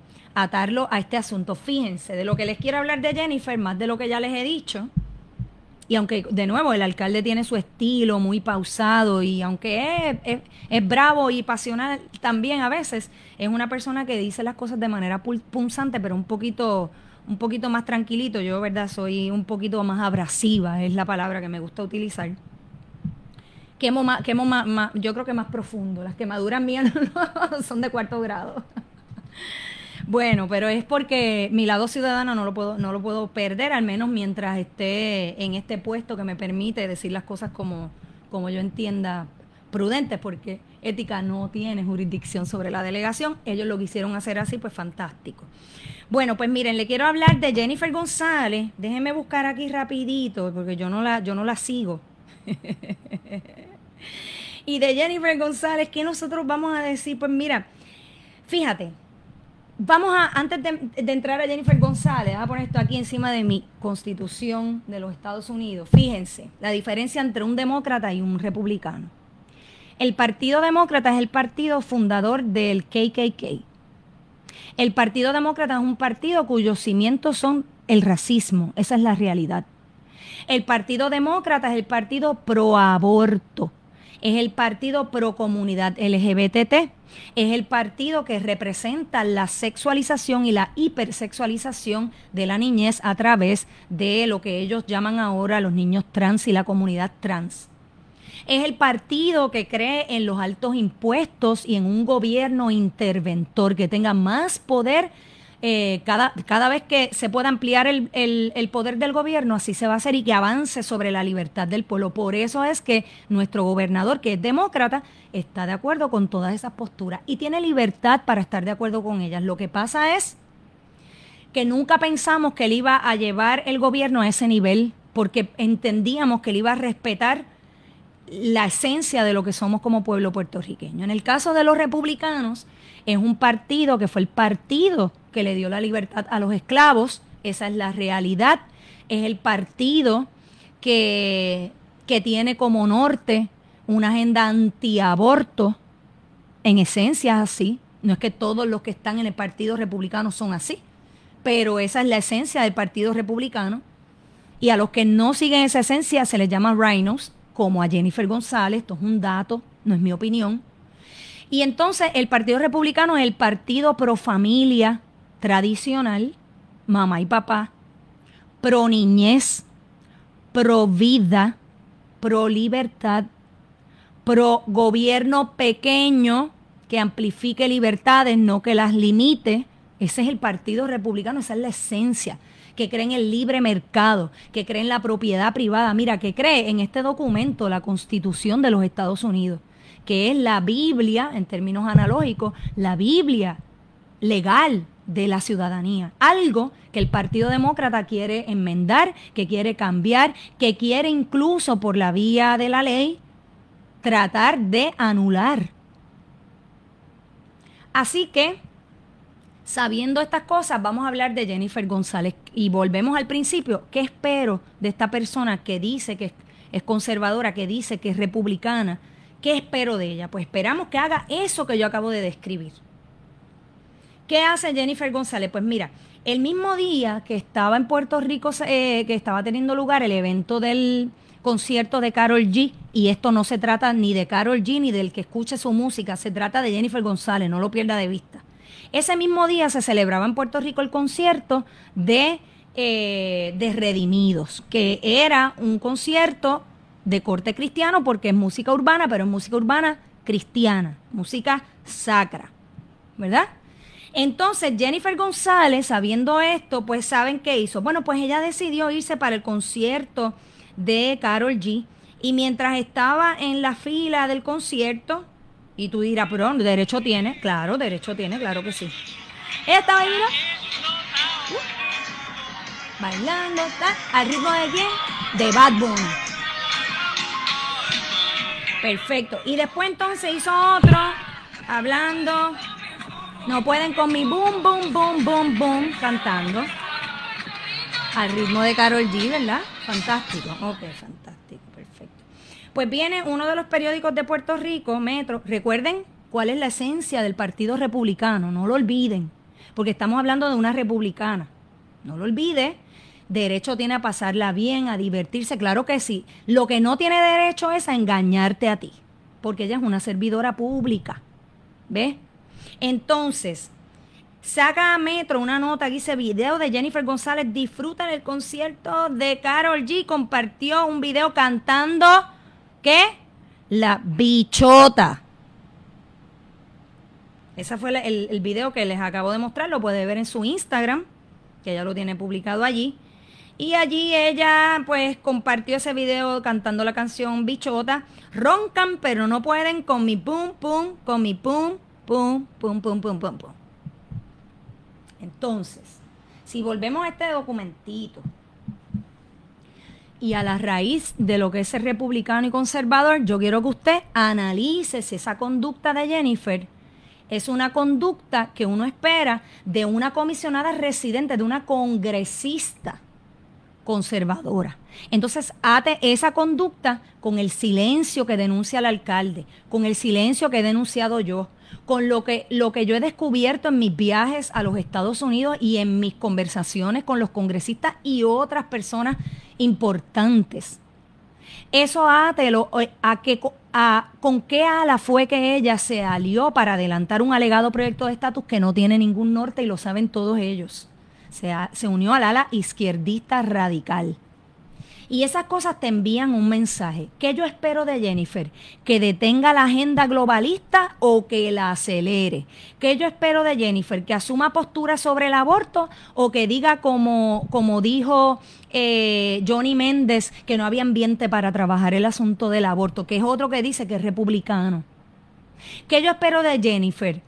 atarlo a este asunto. Fíjense, de lo que les quiero hablar de Jennifer, más de lo que ya les he dicho, y aunque, de nuevo, el alcalde tiene su estilo muy pausado y aunque es, bravo y pasional también a veces, es una persona que dice las cosas de manera punzante, pero un poquito, un poquito más tranquilito. Yo, verdad, soy un poquito más abrasiva, es la palabra que me gusta utilizar. Quemo más, quemo más, yo creo que más profundo. Las quemaduras mías [laughs] son de cuarto grado. Bueno, pero es porque mi lado ciudadano no lo puedo, no lo puedo perder, al menos mientras esté en este puesto que me permite decir las cosas como, como yo entienda prudentes, porque ética no tiene jurisdicción sobre la delegación. Ellos lo quisieron hacer así, pues fantástico. Bueno, pues miren, le quiero hablar de Jennifer González. Déjenme buscar aquí rapidito, porque yo no la, yo no la sigo. [laughs] y de Jennifer González, ¿qué nosotros vamos a decir? Pues mira, fíjate, Vamos a, antes de, entrar a Jennifer González, a poner esto aquí encima de mi constitución de los Estados Unidos. Fíjense, la diferencia entre un demócrata y un republicano. El Partido Demócrata es el partido fundador del KKK. El Partido Demócrata es un partido cuyos cimientos son el racismo, esa es la realidad. El Partido Demócrata es el partido pro aborto es el partido pro comunidad LGBT, es el partido que representa la sexualización y la hipersexualización de la niñez a través de lo que ellos llaman ahora los niños trans y la comunidad trans. Es el partido que cree en los altos impuestos y en un gobierno interventor que tenga más poder eh, cada, cada vez que se pueda ampliar el, el, poder del gobierno, así se va a hacer y que avance sobre la libertad del pueblo. Por eso es que nuestro gobernador, que es demócrata, está de acuerdo con todas esas posturas y tiene libertad para estar de acuerdo con ellas. Lo que pasa es que nunca pensamos que él iba a llevar el gobierno a ese nivel porque entendíamos que él iba a respetar la esencia de lo que somos como pueblo puertorriqueño. En el caso de los republicanos, es un partido que fue el partido que le dio la libertad a los esclavos, esa es la realidad, es el partido que, que tiene como norte una agenda antiaborto, en esencia así, no es que todos los que están en el Partido Republicano son así, pero esa es la esencia del Partido Republicano. Y a los que no siguen esa esencia se les llama rhinos, como a Jennifer González, esto es un dato, no es mi opinión. Y entonces el Partido Republicano es el partido pro familia tradicional, mamá y papá, pro niñez, pro vida, pro libertad, pro gobierno pequeño que amplifique libertades, no que las limite. Ese es el Partido Republicano, esa es la esencia que cree en el libre mercado, que cree en la propiedad privada. Mira, que cree en este documento, la Constitución de los Estados Unidos, que es la Biblia, en términos analógicos, la Biblia legal de la ciudadanía. Algo que el Partido Demócrata quiere enmendar, que quiere cambiar, que quiere incluso por la vía de la ley tratar de anular. Así que Sabiendo estas cosas, vamos a hablar de Jennifer González y volvemos al principio. ¿Qué espero de esta persona que dice que es conservadora, que dice que es republicana? ¿Qué espero de ella? Pues esperamos que haga eso que yo acabo de describir. ¿Qué hace Jennifer González? Pues mira, el mismo día que estaba en Puerto Rico, eh, que estaba teniendo lugar el evento del concierto de Carol G, y esto no se trata ni de Carol G ni del que escuche su música, se trata de Jennifer González, no lo pierda de vista. Ese mismo día se celebraba en Puerto Rico el concierto de, eh, de Redimidos, que era un concierto de corte cristiano porque es música urbana, pero es música urbana cristiana, música sacra, ¿verdad? Entonces Jennifer González, sabiendo esto, pues saben qué hizo. Bueno, pues ella decidió irse para el concierto de Carol G. Y mientras estaba en la fila del concierto, y tú dirás, pero derecho tiene, claro, derecho tiene, claro que sí. Ella estaba ahí, mira. Bailando, está. ¿Al ritmo de quién? De Bad Bunny. Perfecto. Y después entonces hizo otro, hablando. No pueden con mi boom, boom, boom, boom, boom, cantando. Al ritmo de Carol G, ¿verdad? Fantástico. Ok, fantástico, perfecto. Pues viene uno de los periódicos de Puerto Rico, Metro. Recuerden cuál es la esencia del Partido Republicano, no lo olviden, porque estamos hablando de una republicana. No lo olvide. Derecho tiene a pasarla bien, a divertirse, claro que sí. Lo que no tiene derecho es a engañarte a ti, porque ella es una servidora pública. ¿Ves? Entonces, Saca a Metro una nota que dice video de Jennifer González. Disfruta el concierto de Carol G. Compartió un video cantando. ¿Qué? La bichota. Ese fue el, el, video que les acabo de mostrar. Lo puede ver en su Instagram, que ya lo tiene publicado allí. Y allí ella pues compartió ese video cantando la canción Bichota. Roncan, pero no pueden con mi pum pum, con mi pum pum, pum pum pum pum pum. Entonces, si volvemos a este documentito y a la raíz de lo que es ser republicano y conservador, yo quiero que usted analice si esa conducta de Jennifer es una conducta que uno espera de una comisionada residente, de una congresista conservadora. Entonces, ate esa conducta con el silencio que denuncia el alcalde, con el silencio que he denunciado yo, con lo que, lo que yo he descubierto en mis viajes a los Estados Unidos y en mis conversaciones con los congresistas y otras personas importantes. Eso átelo a que a, con qué ala fue que ella se alió para adelantar un alegado proyecto de estatus que no tiene ningún norte y lo saben todos ellos. Se, se unió al ala izquierdista radical. Y esas cosas te envían un mensaje. ¿Qué yo espero de Jennifer? ¿Que detenga la agenda globalista o que la acelere? ¿Qué yo espero de Jennifer? ¿Que asuma postura sobre el aborto o que diga como, como dijo eh, Johnny Méndez que no había ambiente para trabajar el asunto del aborto, que es otro que dice que es republicano? ¿Qué yo espero de Jennifer?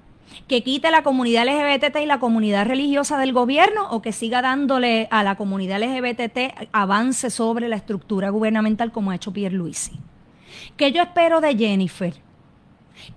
Que quite la comunidad LGBT y la comunidad religiosa del gobierno o que siga dándole a la comunidad LGBT avance sobre la estructura gubernamental como ha hecho Pierre Luisi. ¿Qué yo espero de Jennifer?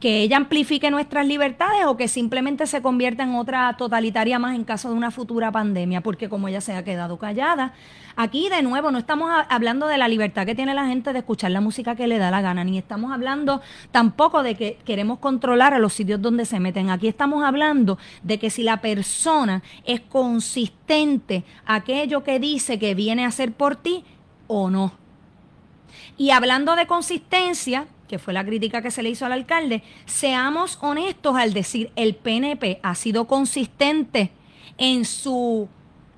Que ella amplifique nuestras libertades o que simplemente se convierta en otra totalitaria más en caso de una futura pandemia, porque como ella se ha quedado callada, aquí de nuevo no estamos hablando de la libertad que tiene la gente de escuchar la música que le da la gana, ni estamos hablando tampoco de que queremos controlar a los sitios donde se meten, aquí estamos hablando de que si la persona es consistente aquello que dice que viene a hacer por ti o no. Y hablando de consistencia, que fue la crítica que se le hizo al alcalde, seamos honestos al decir el PNP ha sido consistente en su,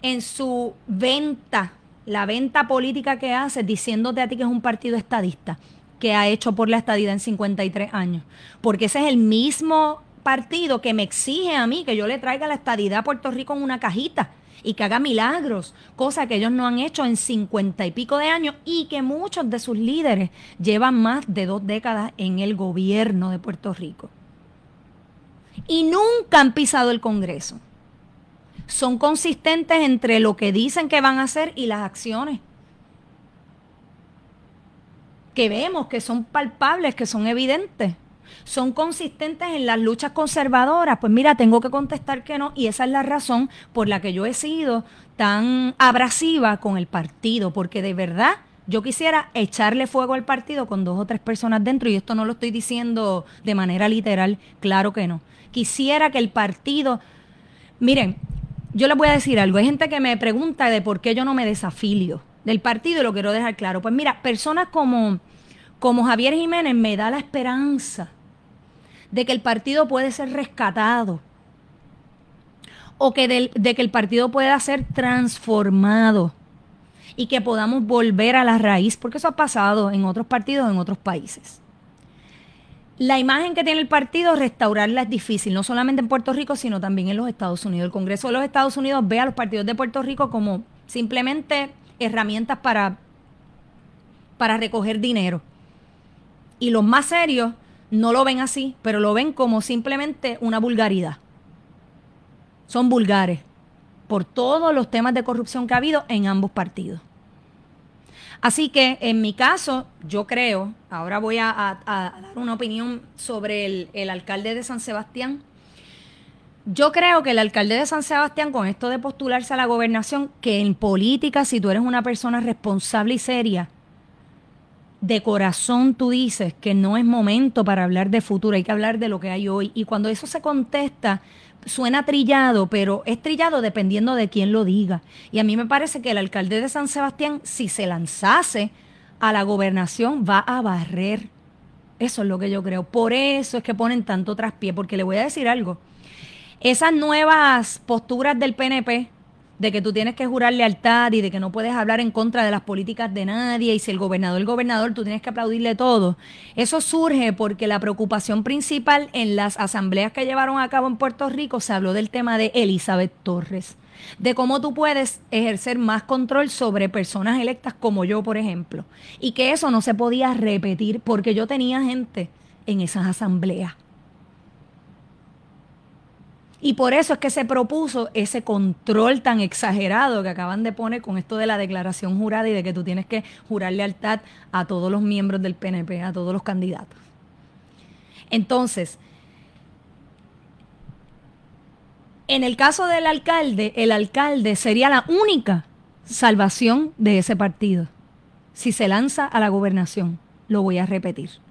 en su venta, la venta política que hace, diciéndote a ti que es un partido estadista, que ha hecho por la estadidad en 53 años. Porque ese es el mismo partido que me exige a mí que yo le traiga la estadidad a Puerto Rico en una cajita y que haga milagros, cosa que ellos no han hecho en cincuenta y pico de años y que muchos de sus líderes llevan más de dos décadas en el gobierno de Puerto Rico. Y nunca han pisado el Congreso. Son consistentes entre lo que dicen que van a hacer y las acciones que vemos, que son palpables, que son evidentes son consistentes en las luchas conservadoras, pues mira, tengo que contestar que no y esa es la razón por la que yo he sido tan abrasiva con el partido, porque de verdad yo quisiera echarle fuego al partido con dos o tres personas dentro y esto no lo estoy diciendo de manera literal, claro que no. Quisiera que el partido, miren, yo les voy a decir algo, hay gente que me pregunta de por qué yo no me desafilio del partido y lo quiero dejar claro. Pues mira, personas como, como Javier Jiménez me da la esperanza de que el partido puede ser rescatado o que de que el partido pueda ser transformado y que podamos volver a la raíz, porque eso ha pasado en otros partidos, en otros países. La imagen que tiene el partido, restaurarla es difícil, no solamente en Puerto Rico, sino también en los Estados Unidos. El Congreso de los Estados Unidos ve a los partidos de Puerto Rico como simplemente herramientas para, para recoger dinero. Y los más serios no lo ven así, pero lo ven como simplemente una vulgaridad. son vulgares por todos los temas de corrupción que ha habido en ambos partidos. Así que en mi caso, yo creo, ahora voy a, dar una opinión sobre el, el, alcalde de San Sebastián. Yo creo que el alcalde de San Sebastián, con esto de postularse a la gobernación, que en política, si tú eres una persona responsable y seria, de corazón tú dices que no es momento para hablar de futuro, hay que hablar de lo que hay hoy. Y cuando eso se contesta, suena trillado, pero es trillado dependiendo de quién lo diga. Y a mí me parece que el alcalde de San Sebastián, si se lanzase a la gobernación, va a barrer. Eso es lo que yo creo. Por eso es que ponen tanto traspié, porque le voy a decir algo. Esas nuevas posturas del PNP, de que tú tienes que jurar lealtad y de que no puedes hablar en contra de las políticas de nadie y si el gobernador el gobernador, tú tienes que aplaudirle todo. Eso surge porque la preocupación principal en las asambleas que llevaron a cabo en Puerto Rico se habló del tema de Elizabeth Torres, de cómo tú puedes ejercer más control sobre personas electas como yo, por ejemplo, y que eso no se podía repetir porque yo tenía gente en esas asambleas. Y por eso es que se propuso ese control tan exagerado que acaban de poner con esto de la declaración jurada y de que tú tienes que jurar lealtad a todos los miembros del PNP, a todos los candidatos. Entonces, en el caso del alcalde, el alcalde sería la única salvación de ese partido si se lanza a la gobernación. Lo voy a repetir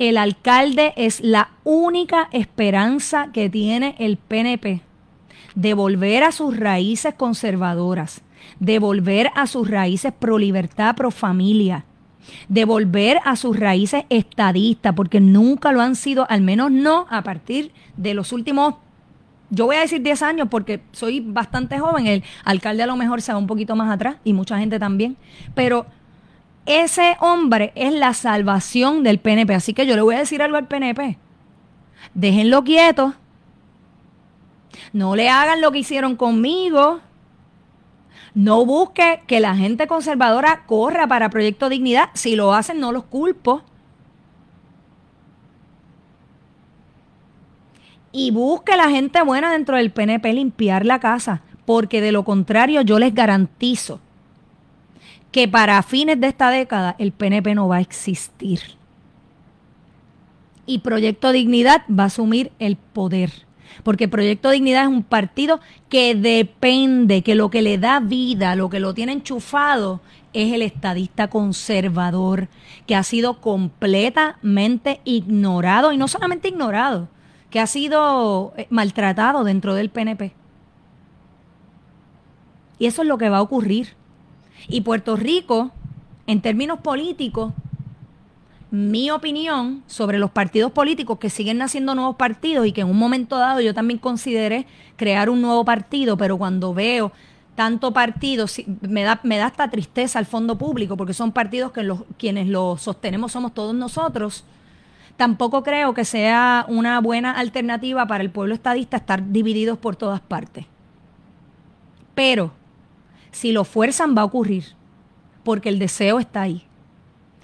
el alcalde es la única esperanza que tiene el PNP de volver a sus raíces conservadoras, de volver a sus raíces pro libertad, pro familia, de volver a sus raíces estadistas, porque nunca lo han sido, al menos no a partir de los últimos, yo voy a decir 10 años porque soy bastante joven, el alcalde a lo mejor se va un poquito más atrás y mucha gente también, pero ese hombre es la salvación del PNP. Así que yo le voy a decir algo al PNP. Déjenlo quieto. No le hagan lo que hicieron conmigo. No busque que la gente conservadora corra para Proyecto Dignidad. Si lo hacen, no los culpo. Y busque la gente buena dentro del PNP limpiar la casa. Porque de lo contrario, yo les garantizo que para fines de esta década el PNP no va a existir. Y Proyecto Dignidad va a asumir el poder. Porque Proyecto Dignidad es un partido que depende, que lo que le da vida, lo que lo tiene enchufado, es el estadista conservador, que ha sido completamente ignorado, y no solamente ignorado, que ha sido eh, maltratado dentro del PNP. Y eso es lo que va a ocurrir. Y Puerto Rico, en términos políticos, mi opinión sobre los partidos políticos que siguen naciendo nuevos partidos y que en un momento dado yo también consideré crear un nuevo partido, pero cuando veo tanto partido, me da, me da hasta tristeza al fondo público, porque son partidos que los, quienes los sostenemos somos todos nosotros. Tampoco creo que sea una buena alternativa para el pueblo estadista estar divididos por todas partes. Pero si lo fuerzan va a ocurrir, porque el deseo está ahí.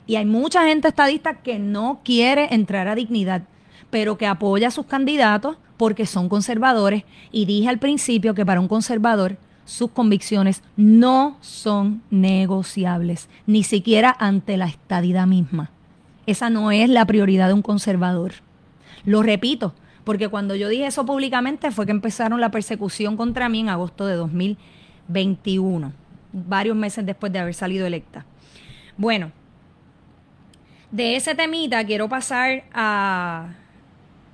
Y hay mucha gente estadista que no quiere entrar a dignidad, pero que apoya a sus candidatos porque son conservadores. Y dije al principio que para un conservador sus convicciones no son negociables, ni siquiera ante la estadidad misma. Esa no es la prioridad de un conservador. Lo repito, porque cuando yo dije eso públicamente fue que empezaron la persecución contra mí en agosto de 2000 21, varios meses después de haber salido electa. Bueno, de ese temita quiero pasar a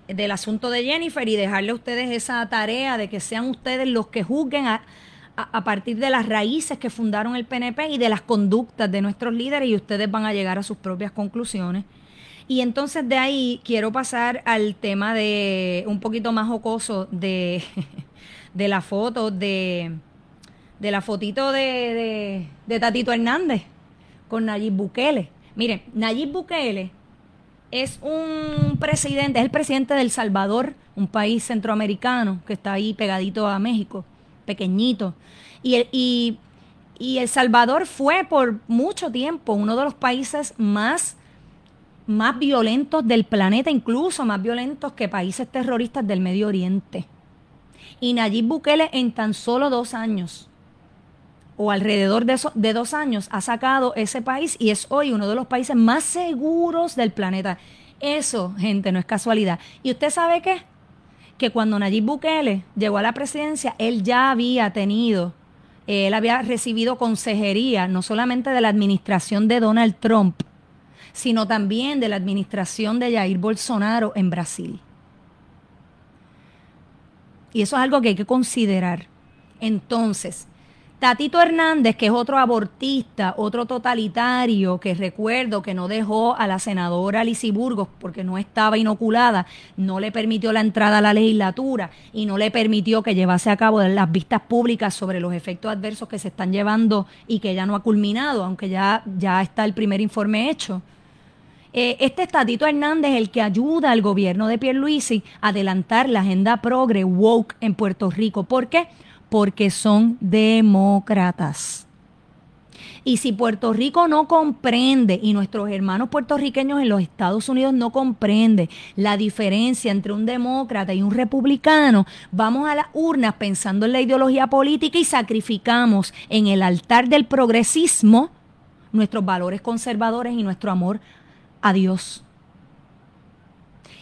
del asunto de Jennifer y dejarle a ustedes esa tarea de que sean ustedes los que juzguen a, a, partir de las raíces que fundaron el PNP y de las conductas de nuestros líderes y ustedes van a llegar a sus propias conclusiones. Y entonces de ahí quiero pasar al tema de un poquito más jocoso de, [laughs] de la foto de de la fotito de, Tatito Hernández con Nayib Bukele. Miren, Nayib Bukele es un presidente, es el presidente del Salvador, un país centroamericano que está ahí pegadito a México, pequeñito. Y, y, y El Salvador fue por mucho tiempo uno de los países más, más violentos del planeta, incluso más violentos que países terroristas del Medio Oriente. Y Nayib Bukele en tan solo dos años o alrededor de, de dos años ha sacado ese país y es hoy uno de los países más seguros del planeta. Eso, gente, no es casualidad. ¿Y usted sabe qué? Que cuando Nayib Bukele llegó a la presidencia, él ya había tenido, él había recibido consejería, no solamente de la administración de Donald Trump, sino también de la administración de Jair Bolsonaro en Brasil. Y eso es algo que hay que considerar. Entonces, Tatito Hernández, que es otro abortista, otro totalitario, que recuerdo que no dejó a la senadora Lizy Burgos porque no estaba inoculada, no le permitió la entrada a la legislatura y no le permitió que llevase a cabo las vistas públicas sobre los efectos adversos que se están llevando y que ya no ha culminado, aunque ya, ya está el primer informe hecho. Eh, este Tatito Hernández es el que ayuda al gobierno de Pierluisi a adelantar la agenda progre woke en Puerto Rico. ¿Por qué? Porque son demócratas. Y si Puerto Rico no comprende y nuestros hermanos puertorriqueños en los Estados Unidos no comprende la diferencia entre un demócrata y un republicano, vamos a las urnas pensando en la ideología política y sacrificamos en el altar del progresismo nuestros valores conservadores y nuestro amor a Dios.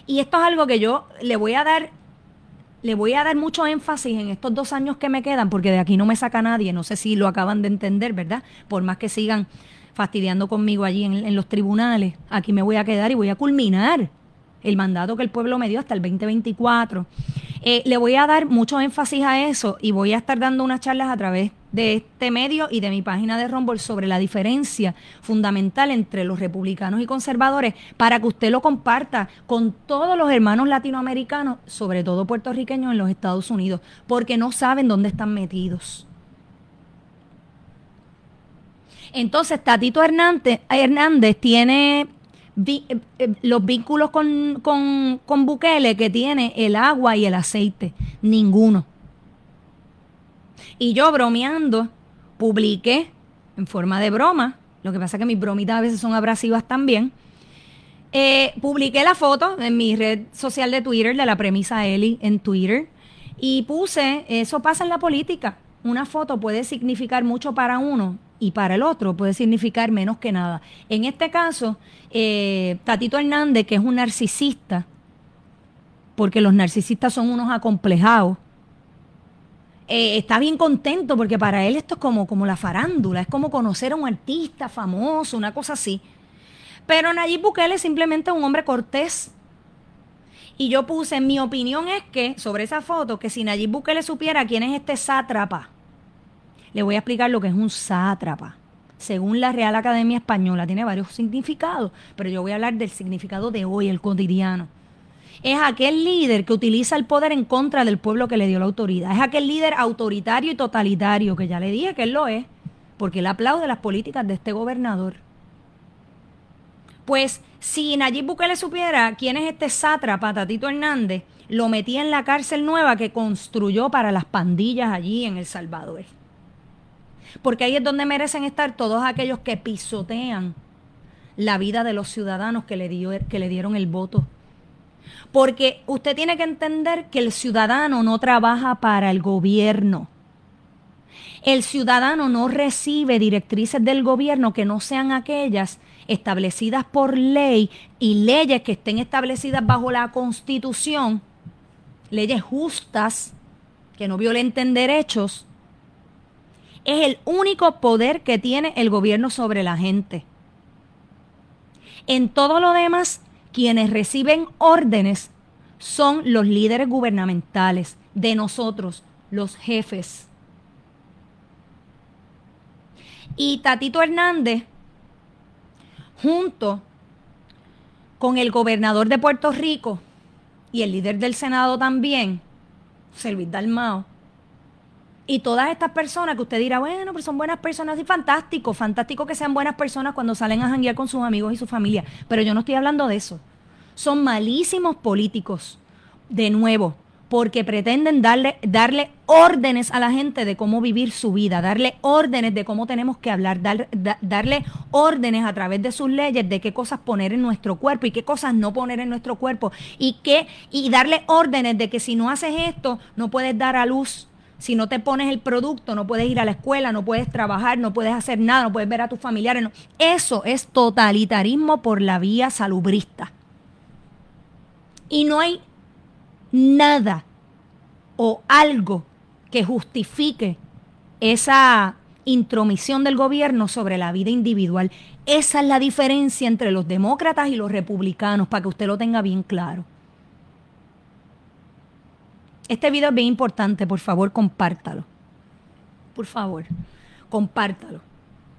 Y esto es algo que yo le voy a dar le voy a dar mucho énfasis en estos dos años que me quedan, porque de aquí no me saca nadie, no sé si lo acaban de entender, ¿verdad? Por más que sigan fastidiando conmigo allí en, los tribunales, aquí me voy a quedar y voy a culminar el mandato que el pueblo me dio hasta el 2024. Eh, le voy a dar mucho énfasis a eso y voy a estar dando unas charlas a través de este medio y de mi página de Rumble sobre la diferencia fundamental entre los republicanos y conservadores para que usted lo comparta con todos los hermanos latinoamericanos, sobre todo puertorriqueños en los Estados Unidos, porque no saben dónde están metidos. Entonces, Tatito Hernández, Hernández tiene eh, eh, los vínculos con, con, con Bukele que tiene el agua y el aceite. Ninguno. Y yo bromeando, publiqué en forma de broma, lo que pasa es que mis bromitas a veces son abrasivas también. Eh, publiqué la foto en mi red social de Twitter, de la premisa Eli en Twitter, y puse, eso pasa en la política. Una foto puede significar mucho para uno y para el otro puede significar menos que nada. En este caso, eh, Tatito Hernández, que es un narcisista, porque los narcisistas son unos acomplejados, eh, está bien contento porque para él esto es como, como la farándula, es como conocer a un artista famoso, una cosa así. Pero Nayib Bukele es simplemente un hombre cortés. Y yo puse, mi opinión es que, sobre esa foto, que si Nayib Bukele supiera quién es este sátrapa, le voy a explicar lo que es un sátrapa. Según la Real Academia Española, tiene varios significados, pero yo voy a hablar del significado de hoy, el cotidiano es aquel líder que utiliza el poder en contra del pueblo que le dio la autoridad. Es aquel líder autoritario y totalitario, que ya le dije que él lo es, porque él aplaude las políticas de este gobernador. Pues si Nayib Bukele supiera quién es este sátrapa, Tatito Hernández, lo metía en la cárcel nueva que construyó para las pandillas allí en El Salvador. Porque ahí es donde merecen estar todos aquellos que pisotean la vida de los ciudadanos que le, dio, que le dieron el voto porque usted tiene que entender que el ciudadano no trabaja para el gobierno. El ciudadano no recibe directrices del gobierno que no sean aquellas establecidas por ley y leyes que estén establecidas bajo la constitución, leyes justas, que no violenten derechos, es el único poder que tiene el gobierno sobre la gente. En todo lo demás, quienes reciben órdenes son los líderes gubernamentales de nosotros, los jefes. Y Tatito Hernández, junto con el gobernador de Puerto Rico y el líder del Senado también, Luis Dalmao, y todas estas personas que usted dirá, bueno, pero son buenas personas, y fantástico, fantástico que sean buenas personas cuando salen a janguear con sus amigos y su familia, pero yo no estoy hablando de eso. Son malísimos políticos. De nuevo, porque pretenden darle, darle órdenes a la gente de cómo vivir su vida, darle órdenes de cómo tenemos que hablar, darle órdenes a través de sus leyes de qué cosas poner en nuestro cuerpo y qué cosas no poner en nuestro cuerpo y qué y darle órdenes de que si no haces esto no puedes dar a luz si no te pones el producto, no puedes ir a la escuela, no puedes trabajar, no puedes hacer nada, no puedes ver a tus familiares. Eso es totalitarismo por la vía salubrista. Y no hay nada o algo que justifique esa intromisión del gobierno sobre la vida individual. Esa es la diferencia entre los demócratas y los republicanos, para que usted lo tenga bien claro. Este video es bien importante, por favor, compártalo. Por favor, compártalo.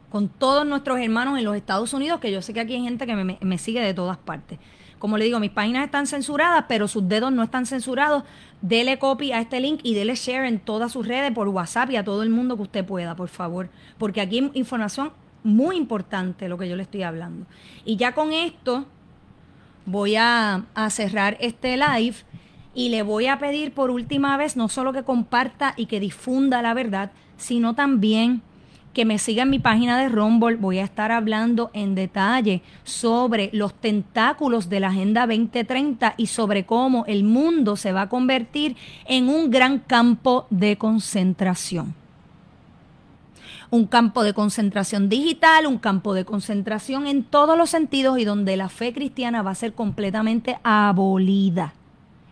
Con todos nuestros hermanos en los Estados Unidos, que yo sé que aquí hay gente que me, me sigue de todas partes. Como le digo, mis páginas están censuradas, pero sus dedos no están censurados. Dele copy a este link y dele share en todas sus redes por WhatsApp y a todo el mundo que usted pueda, por favor. Porque aquí hay información muy importante lo que yo le estoy hablando. Y ya con esto voy a, a cerrar este live y le voy a pedir por última vez no solo que comparta y que difunda la verdad, sino también que me siga en mi página de Rumble. Voy a estar hablando en detalle sobre los tentáculos de la Agenda 2030 y sobre cómo el mundo se va a convertir en un gran campo de concentración. Un campo de concentración digital, un campo de concentración en todos los sentidos y donde la fe cristiana va a ser completamente abolida.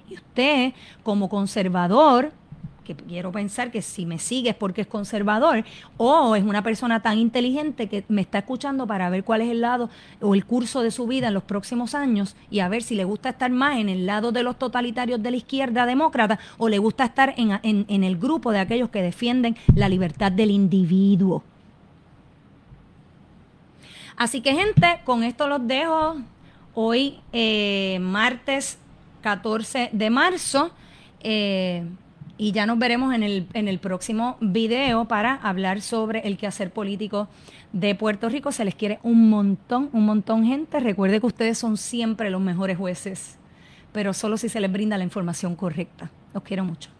Y usted, como conservador, que quiero pensar que si me sigue es porque es conservador o es una persona tan inteligente que me está escuchando para ver cuál es el lado o el curso de su vida en los próximos años y a ver si le gusta estar más en el lado de los totalitarios de la izquierda demócrata o le gusta estar en, en, el grupo de aquellos que defienden la libertad del individuo. Así que gente, con esto los dejo. Hoy, eh, martes 14 de marzo. Eh, y ya nos veremos en el, en el próximo video para hablar sobre el quehacer político de Puerto Rico. Se les quiere un montón, un montón gente. Recuerde que ustedes son siempre los mejores jueces, pero solo si se les brinda la información correcta. Los quiero mucho.